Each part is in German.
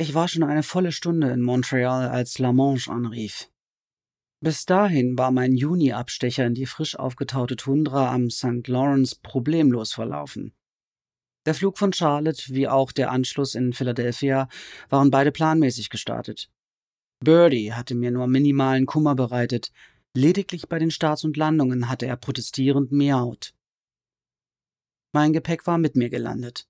Ich war schon eine volle Stunde in Montreal, als La Manche anrief. Bis dahin war mein Juni-Abstecher in die frisch aufgetaute Tundra am St. Lawrence problemlos verlaufen. Der Flug von Charlotte wie auch der Anschluss in Philadelphia waren beide planmäßig gestartet. Birdie hatte mir nur minimalen Kummer bereitet, lediglich bei den Starts und Landungen hatte er protestierend miaut. Mein Gepäck war mit mir gelandet.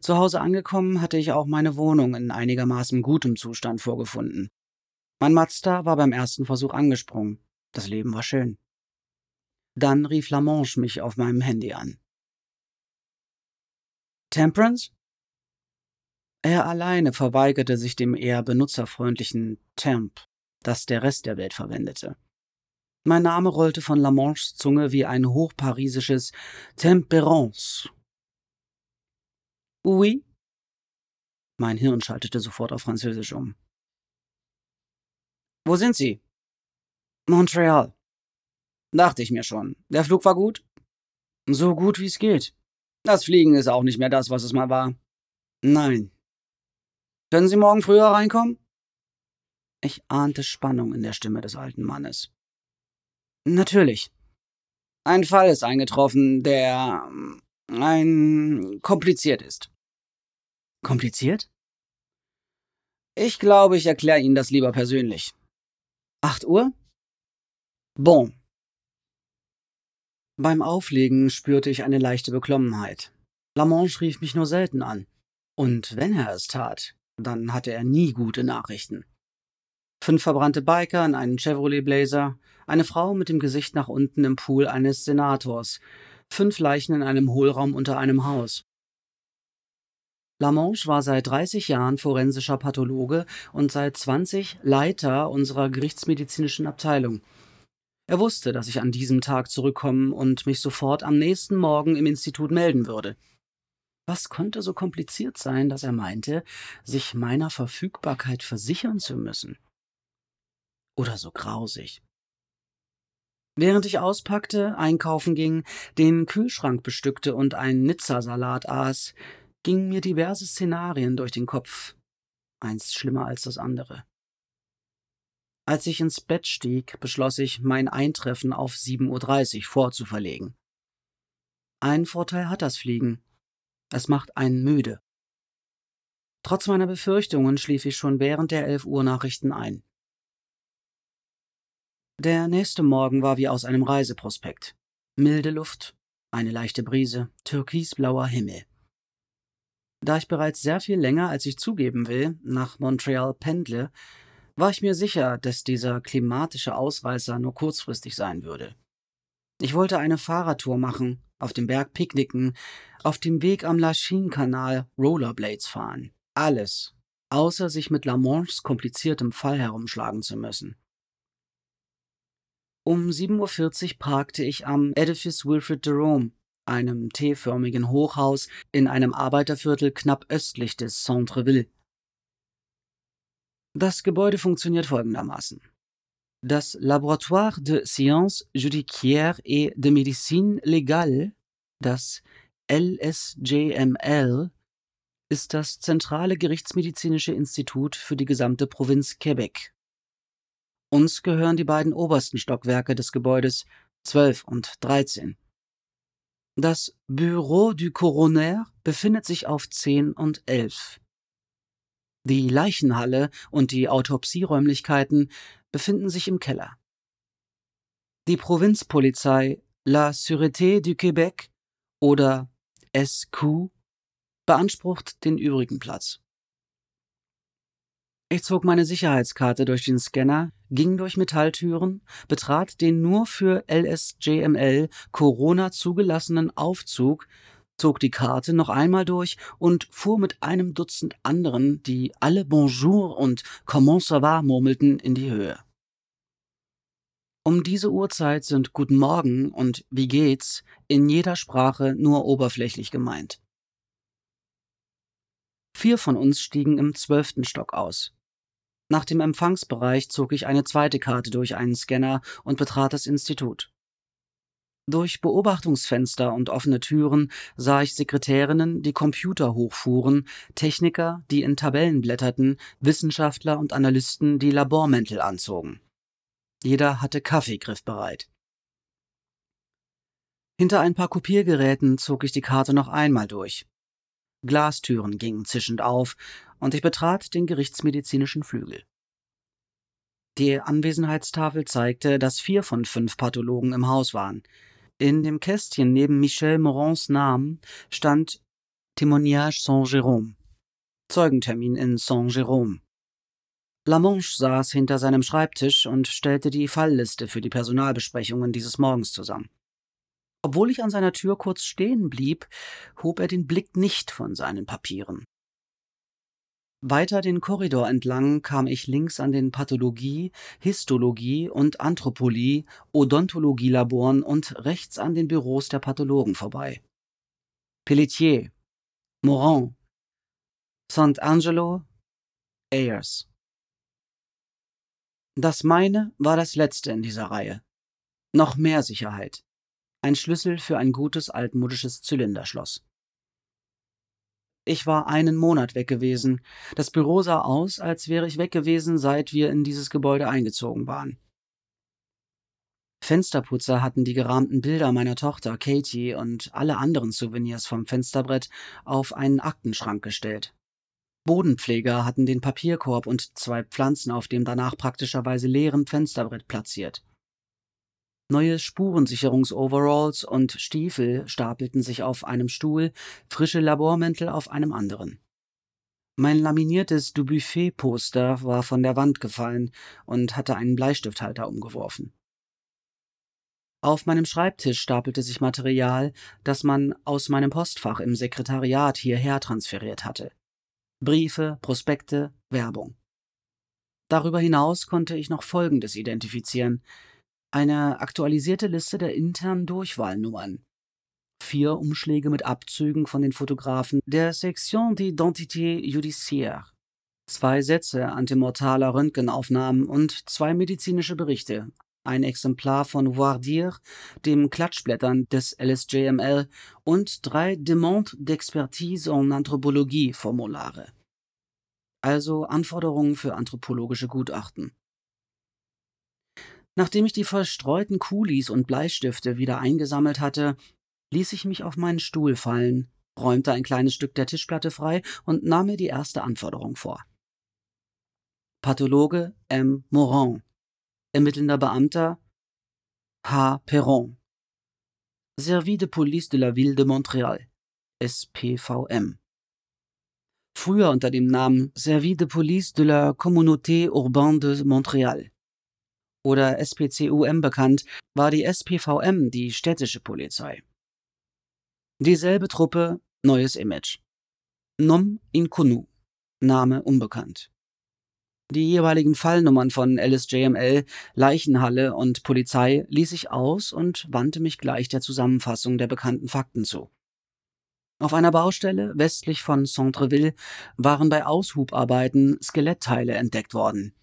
Zu Hause angekommen hatte ich auch meine Wohnung in einigermaßen gutem Zustand vorgefunden. Mein Mazda war beim ersten Versuch angesprungen. Das Leben war schön. Dann rief Lamanche mich auf meinem Handy an. Temperance? Er alleine verweigerte sich dem eher benutzerfreundlichen Temp, das der Rest der Welt verwendete. Mein Name rollte von Lamanches Zunge wie ein hochparisisches Temperance Oui? Mein Hirn schaltete sofort auf Französisch um. Wo sind Sie? Montreal. Dachte ich mir schon. Der Flug war gut? So gut wie es geht. Das Fliegen ist auch nicht mehr das, was es mal war. Nein. Können Sie morgen früher reinkommen? Ich ahnte Spannung in der Stimme des alten Mannes. Natürlich. Ein Fall ist eingetroffen, der ein kompliziert ist. Kompliziert? Ich glaube, ich erkläre Ihnen das lieber persönlich. Acht Uhr? Bon. Beim Auflegen spürte ich eine leichte Beklommenheit. Lamanche rief mich nur selten an. Und wenn er es tat, dann hatte er nie gute Nachrichten. Fünf verbrannte Biker in einem Chevrolet Blazer, eine Frau mit dem Gesicht nach unten im Pool eines Senators, fünf Leichen in einem Hohlraum unter einem Haus. Lamanche war seit 30 Jahren forensischer Pathologe und seit 20 Leiter unserer gerichtsmedizinischen Abteilung. Er wusste, dass ich an diesem Tag zurückkommen und mich sofort am nächsten Morgen im Institut melden würde. Was konnte so kompliziert sein, dass er meinte, sich meiner Verfügbarkeit versichern zu müssen? Oder so grausig. Während ich auspackte, einkaufen ging, den Kühlschrank bestückte und einen Nizza-Salat aß, gingen mir diverse Szenarien durch den Kopf, eins schlimmer als das andere. Als ich ins Bett stieg, beschloss ich, mein Eintreffen auf 7.30 Uhr vorzuverlegen. Einen Vorteil hat das Fliegen. Es macht einen müde. Trotz meiner Befürchtungen schlief ich schon während der 11 Uhr Nachrichten ein. Der nächste Morgen war wie aus einem Reiseprospekt. Milde Luft, eine leichte Brise, türkisblauer Himmel. Da ich bereits sehr viel länger, als ich zugeben will, nach Montreal pendle, war ich mir sicher, dass dieser klimatische Ausreißer nur kurzfristig sein würde. Ich wollte eine Fahrradtour machen, auf dem Berg picknicken, auf dem Weg am Lachine-Kanal Rollerblades fahren. Alles, außer sich mit Lamanches kompliziertem Fall herumschlagen zu müssen. Um 7.40 Uhr parkte ich am Edifice Wilfrid Jerome einem T-förmigen Hochhaus in einem Arbeiterviertel knapp östlich des Centre-Ville. Das Gebäude funktioniert folgendermaßen. Das Laboratoire de Sciences Judiciaires et de Médecine Légale, das LSJML, ist das zentrale gerichtsmedizinische Institut für die gesamte Provinz Quebec. Uns gehören die beiden obersten Stockwerke des Gebäudes 12 und 13. Das Bureau du Coroner befindet sich auf 10 und 11. Die Leichenhalle und die Autopsieräumlichkeiten befinden sich im Keller. Die Provinzpolizei La Sûreté du Québec oder SQ beansprucht den übrigen Platz. Ich zog meine Sicherheitskarte durch den Scanner, ging durch Metalltüren, betrat den nur für LSJML Corona zugelassenen Aufzug, zog die Karte noch einmal durch und fuhr mit einem Dutzend anderen, die alle Bonjour und Comment ça va murmelten, in die Höhe. Um diese Uhrzeit sind Guten Morgen und Wie geht's in jeder Sprache nur oberflächlich gemeint. Vier von uns stiegen im zwölften Stock aus. Nach dem Empfangsbereich zog ich eine zweite Karte durch einen Scanner und betrat das Institut. Durch Beobachtungsfenster und offene Türen sah ich Sekretärinnen, die Computer hochfuhren, Techniker, die in Tabellen blätterten, Wissenschaftler und Analysten, die Labormäntel anzogen. Jeder hatte Kaffee griffbereit. Hinter ein paar Kopiergeräten zog ich die Karte noch einmal durch. Glastüren gingen zischend auf, und ich betrat den gerichtsmedizinischen Flügel. Die Anwesenheitstafel zeigte, dass vier von fünf Pathologen im Haus waren. In dem Kästchen neben Michel Morans Namen stand Témoignage Saint-Jérôme. Zeugentermin in Saint-Jérôme. Lamonche saß hinter seinem Schreibtisch und stellte die Fallliste für die Personalbesprechungen dieses Morgens zusammen. Obwohl ich an seiner Tür kurz stehen blieb, hob er den Blick nicht von seinen Papieren. Weiter den Korridor entlang kam ich links an den Pathologie, Histologie und Anthropologie, Odontologielaboren und rechts an den Büros der Pathologen vorbei. Pelletier, Moran, Sant'Angelo, Ayers. Das meine war das letzte in dieser Reihe. Noch mehr Sicherheit. Ein Schlüssel für ein gutes altmodisches Zylinderschloss. Ich war einen Monat weg gewesen. Das Büro sah aus, als wäre ich weg gewesen, seit wir in dieses Gebäude eingezogen waren. Fensterputzer hatten die gerahmten Bilder meiner Tochter Katie und alle anderen Souvenirs vom Fensterbrett auf einen Aktenschrank gestellt. Bodenpfleger hatten den Papierkorb und zwei Pflanzen auf dem danach praktischerweise leeren Fensterbrett platziert. Neue Spurensicherungsoveralls und Stiefel stapelten sich auf einem Stuhl, frische Labormäntel auf einem anderen. Mein laminiertes Dubuffet-Poster war von der Wand gefallen und hatte einen Bleistifthalter umgeworfen. Auf meinem Schreibtisch stapelte sich Material, das man aus meinem Postfach im Sekretariat hierher transferiert hatte. Briefe, Prospekte, Werbung. Darüber hinaus konnte ich noch Folgendes identifizieren eine aktualisierte Liste der internen Durchwahlnummern, vier Umschläge mit Abzügen von den Fotografen der Section d'Identité Judiciaire, zwei Sätze antimortaler Röntgenaufnahmen und zwei medizinische Berichte, ein Exemplar von Voir dire, dem Klatschblättern des LSJML und drei Demande d'expertise en Anthropologie Formulare. Also Anforderungen für anthropologische Gutachten. Nachdem ich die verstreuten Kulis und Bleistifte wieder eingesammelt hatte, ließ ich mich auf meinen Stuhl fallen, räumte ein kleines Stück der Tischplatte frei und nahm mir die erste Anforderung vor. Pathologe M. Moran, ermittelnder Beamter H. Perron, Service de Police de la Ville de Montréal, SPVM. Früher unter dem Namen Service de Police de la Communauté Urbaine de Montréal, oder SPCUM bekannt, war die SPVM die städtische Polizei. Dieselbe Truppe, neues Image. Nom Inconnu, Name unbekannt. Die jeweiligen Fallnummern von LSJML, Leichenhalle und Polizei ließ ich aus und wandte mich gleich der Zusammenfassung der bekannten Fakten zu. Auf einer Baustelle westlich von Centreville waren bei Aushubarbeiten Skelettteile entdeckt worden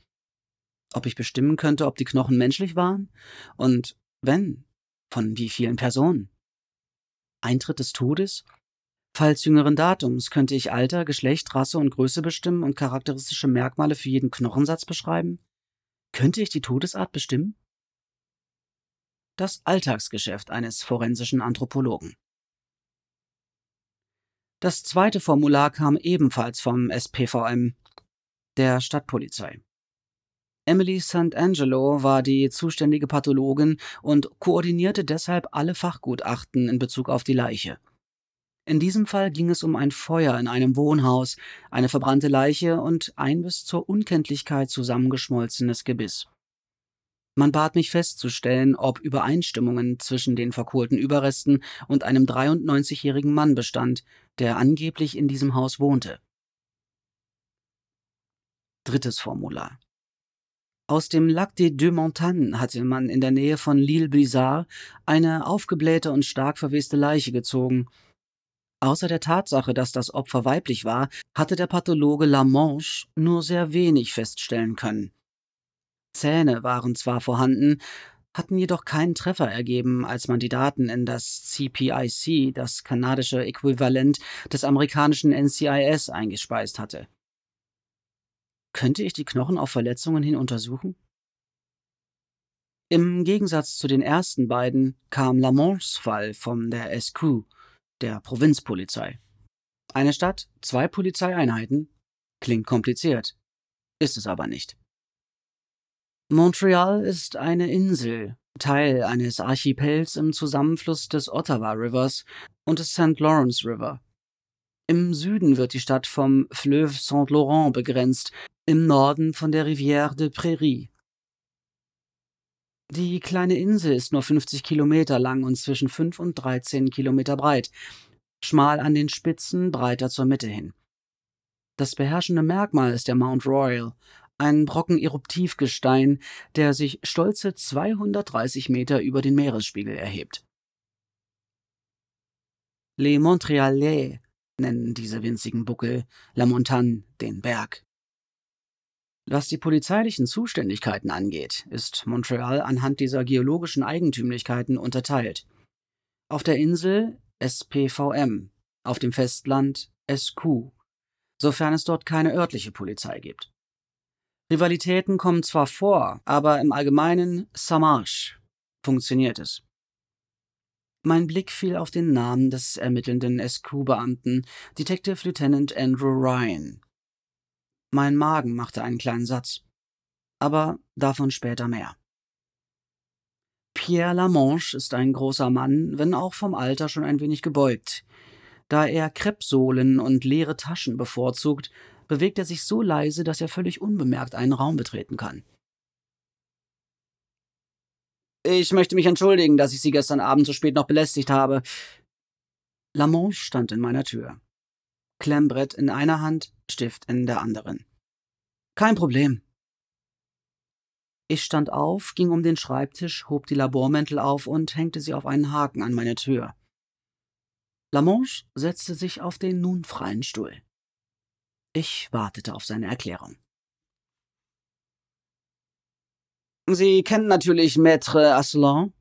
ob ich bestimmen könnte, ob die Knochen menschlich waren und wenn, von wie vielen Personen. Eintritt des Todes? Falls jüngeren Datums könnte ich Alter, Geschlecht, Rasse und Größe bestimmen und charakteristische Merkmale für jeden Knochensatz beschreiben? Könnte ich die Todesart bestimmen? Das Alltagsgeschäft eines forensischen Anthropologen. Das zweite Formular kam ebenfalls vom SPVM, der Stadtpolizei. Emily Sant'Angelo war die zuständige Pathologin und koordinierte deshalb alle Fachgutachten in Bezug auf die Leiche. In diesem Fall ging es um ein Feuer in einem Wohnhaus, eine verbrannte Leiche und ein bis zur Unkenntlichkeit zusammengeschmolzenes Gebiss. Man bat mich festzustellen, ob Übereinstimmungen zwischen den verkohlten Überresten und einem 93-jährigen Mann bestand, der angeblich in diesem Haus wohnte. Drittes Formular. Aus dem Lac des Deux Montagnes hatte man in der Nähe von L'Île Blizzard eine aufgeblähte und stark verweste Leiche gezogen. Außer der Tatsache, dass das Opfer weiblich war, hatte der Pathologe Lamanche nur sehr wenig feststellen können. Zähne waren zwar vorhanden, hatten jedoch keinen Treffer ergeben, als man die Daten in das CPIC, das kanadische Äquivalent des amerikanischen NCIS, eingespeist hatte. Könnte ich die Knochen auf Verletzungen hin untersuchen? Im Gegensatz zu den ersten beiden kam Lamonts Fall von der SQ, der Provinzpolizei. Eine Stadt, zwei Polizeieinheiten? Klingt kompliziert, ist es aber nicht. Montreal ist eine Insel, Teil eines Archipels im Zusammenfluss des Ottawa Rivers und des St. Lawrence River. Im Süden wird die Stadt vom Fleuve Saint Laurent begrenzt, im Norden von der Rivière de Prairie. Die kleine Insel ist nur 50 Kilometer lang und zwischen 5 und 13 Kilometer breit, schmal an den Spitzen, breiter zur Mitte hin. Das beherrschende Merkmal ist der Mount Royal, ein Brocken Eruptivgestein, der sich stolze 230 Meter über den Meeresspiegel erhebt. Les Montréalais nennen diese winzigen Buckel La Montagne den Berg. Was die polizeilichen Zuständigkeiten angeht, ist Montreal anhand dieser geologischen Eigentümlichkeiten unterteilt. Auf der Insel SPVM, auf dem Festland SQ, sofern es dort keine örtliche Polizei gibt. Rivalitäten kommen zwar vor, aber im Allgemeinen Samarche funktioniert es. Mein Blick fiel auf den Namen des ermittelnden SQ-Beamten, Detective Lieutenant Andrew Ryan. Mein Magen machte einen kleinen Satz. Aber davon später mehr. Pierre Lamanche ist ein großer Mann, wenn auch vom Alter schon ein wenig gebeugt. Da er Kreppsohlen und leere Taschen bevorzugt, bewegt er sich so leise, dass er völlig unbemerkt einen Raum betreten kann. Ich möchte mich entschuldigen, dass ich Sie gestern Abend so spät noch belästigt habe. Lamont stand in meiner Tür. Klemmbrett in einer Hand, Stift in der anderen. Kein Problem. Ich stand auf, ging um den Schreibtisch, hob die Labormäntel auf und hängte sie auf einen Haken an meine Tür. Lamonge setzte sich auf den nun freien Stuhl. Ich wartete auf seine Erklärung. Sie kennen natürlich Maître Asselin?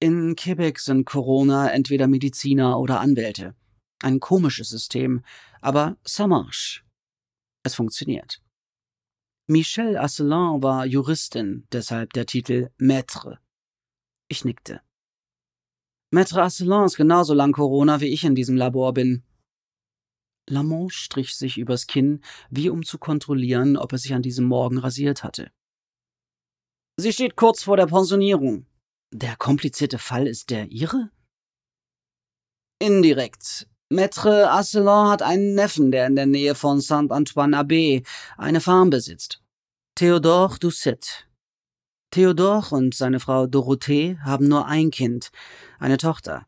In Quebec sind Corona entweder Mediziner oder Anwälte. Ein komisches System, aber ça marche. Es funktioniert. Michelle Asselin war Juristin, deshalb der Titel Maître. Ich nickte. Maître Asselin ist genauso lang Corona, wie ich in diesem Labor bin. Lamont strich sich übers Kinn, wie um zu kontrollieren, ob er sich an diesem Morgen rasiert hatte. Sie steht kurz vor der Pensionierung. Der komplizierte Fall ist der Ihre? Indirekt. Maître Asselin hat einen Neffen, der in der Nähe von Saint-Antoine-Abbé eine Farm besitzt. Theodore Doucet. Theodore und seine Frau Dorothée haben nur ein Kind, eine Tochter.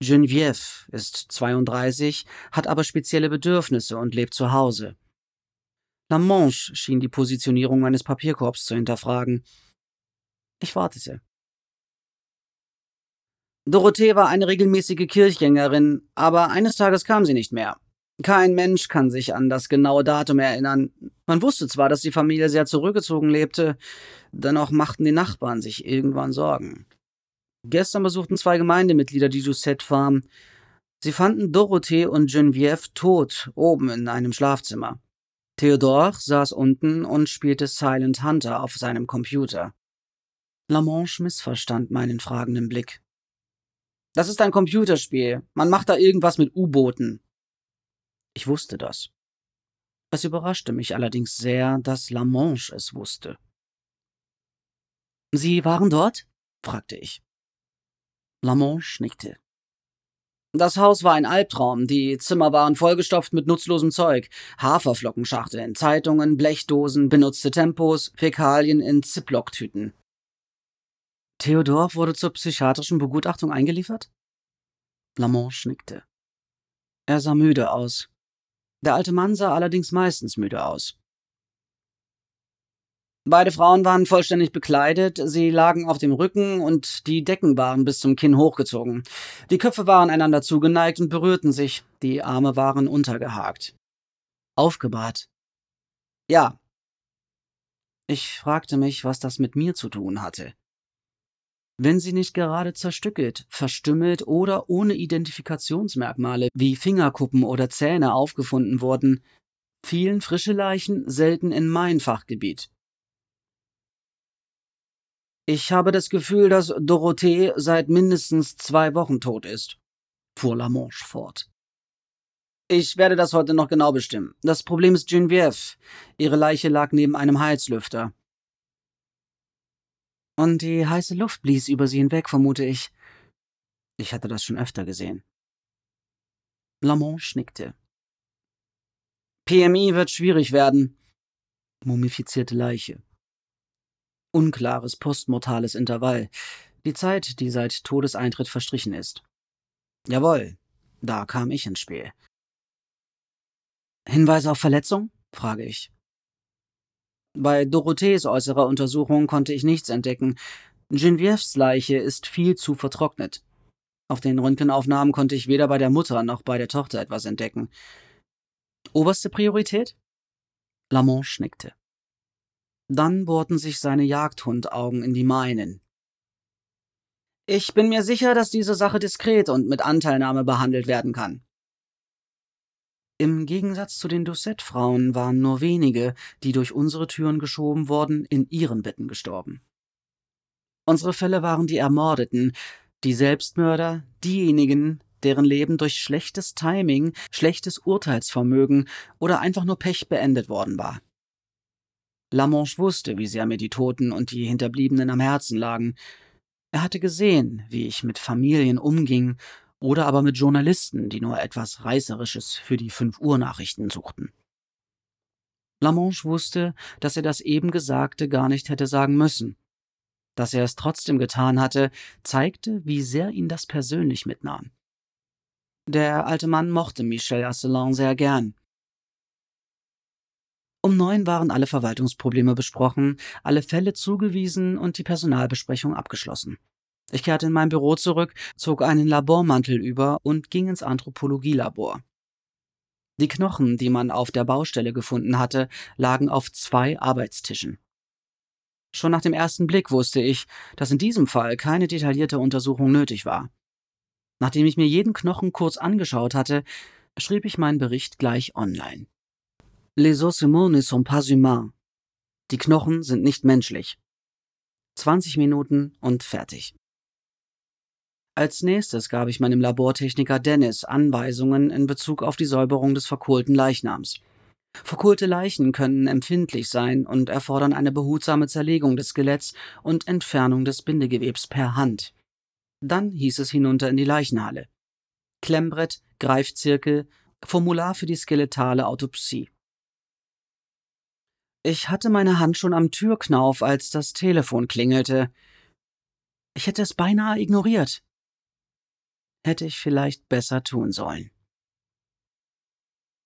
Geneviève ist 32, hat aber spezielle Bedürfnisse und lebt zu Hause. Lamanche schien die Positionierung meines Papierkorbs zu hinterfragen. Ich wartete. Dorothee war eine regelmäßige Kirchgängerin, aber eines Tages kam sie nicht mehr. Kein Mensch kann sich an das genaue Datum erinnern. Man wusste zwar, dass die Familie sehr zurückgezogen lebte, dennoch machten die Nachbarn sich irgendwann Sorgen. Gestern besuchten zwei Gemeindemitglieder die Doucette Farm. Sie fanden Dorothee und Geneviève tot oben in einem Schlafzimmer. Theodore saß unten und spielte Silent Hunter auf seinem Computer. Lamanche missverstand meinen fragenden Blick. Das ist ein Computerspiel. Man macht da irgendwas mit U-Booten. Ich wusste das. Es überraschte mich allerdings sehr, dass Lamanche es wusste. Sie waren dort? fragte ich. Lamonge nickte. Das Haus war ein Albtraum. Die Zimmer waren vollgestopft mit nutzlosem Zeug. Haferflockenschachteln, Zeitungen, Blechdosen, benutzte Tempos, Fäkalien in Ziplock-Tüten. Theodor wurde zur psychiatrischen Begutachtung eingeliefert? Lamonge nickte. Er sah müde aus. Der alte Mann sah allerdings meistens müde aus. Beide Frauen waren vollständig bekleidet, sie lagen auf dem Rücken und die Decken waren bis zum Kinn hochgezogen. Die Köpfe waren einander zugeneigt und berührten sich, die Arme waren untergehakt. Aufgebahrt. Ja. Ich fragte mich, was das mit mir zu tun hatte. Wenn sie nicht gerade zerstückelt, verstümmelt oder ohne Identifikationsmerkmale wie Fingerkuppen oder Zähne aufgefunden wurden, fielen frische Leichen selten in mein Fachgebiet. Ich habe das Gefühl, dass Dorothee seit mindestens zwei Wochen tot ist, fuhr Lamanche fort. Ich werde das heute noch genau bestimmen. Das Problem ist Geneviève. Ihre Leiche lag neben einem Heizlüfter. Und die heiße Luft blies über sie hinweg, vermute ich. Ich hatte das schon öfter gesehen. Lamanche nickte. PMI wird schwierig werden. Mumifizierte Leiche. Unklares postmortales Intervall. Die Zeit, die seit Todeseintritt verstrichen ist. Jawohl, da kam ich ins Spiel. Hinweise auf Verletzung? frage ich. Bei Dorothees äußerer Untersuchung konnte ich nichts entdecken. Genevieves Leiche ist viel zu vertrocknet. Auf den Röntgenaufnahmen konnte ich weder bei der Mutter noch bei der Tochter etwas entdecken. Oberste Priorität? Lamanche nickte. Dann bohrten sich seine Jagdhundaugen in die meinen. Ich bin mir sicher, dass diese Sache diskret und mit Anteilnahme behandelt werden kann. Im Gegensatz zu den Doucette-Frauen waren nur wenige, die durch unsere Türen geschoben wurden, in ihren Betten gestorben. Unsere Fälle waren die Ermordeten, die Selbstmörder, diejenigen, deren Leben durch schlechtes Timing, schlechtes Urteilsvermögen oder einfach nur Pech beendet worden war. Lamanche wusste, wie sehr mir die Toten und die Hinterbliebenen am Herzen lagen. Er hatte gesehen, wie ich mit Familien umging oder aber mit Journalisten, die nur etwas Reißerisches für die 5 Uhr Nachrichten suchten. Lamanche wusste, dass er das eben Gesagte gar nicht hätte sagen müssen. Dass er es trotzdem getan hatte, zeigte, wie sehr ihn das persönlich mitnahm. Der alte Mann mochte Michel Asselin sehr gern. Um neun waren alle Verwaltungsprobleme besprochen, alle Fälle zugewiesen und die Personalbesprechung abgeschlossen. Ich kehrte in mein Büro zurück, zog einen Labormantel über und ging ins Anthropologielabor. Die Knochen, die man auf der Baustelle gefunden hatte, lagen auf zwei Arbeitstischen. Schon nach dem ersten Blick wusste ich, dass in diesem Fall keine detaillierte Untersuchung nötig war. Nachdem ich mir jeden Knochen kurz angeschaut hatte, schrieb ich meinen Bericht gleich online. Les ossements ne sont pas humains. Die Knochen sind nicht menschlich. 20 Minuten und fertig. Als nächstes gab ich meinem Labortechniker Dennis Anweisungen in Bezug auf die Säuberung des verkohlten Leichnams. Verkohlte Leichen können empfindlich sein und erfordern eine behutsame Zerlegung des Skeletts und Entfernung des Bindegewebs per Hand. Dann hieß es hinunter in die Leichenhalle. Klemmbrett, Greifzirkel, Formular für die skeletale Autopsie. Ich hatte meine Hand schon am Türknauf, als das Telefon klingelte. Ich hätte es beinahe ignoriert hätte ich vielleicht besser tun sollen.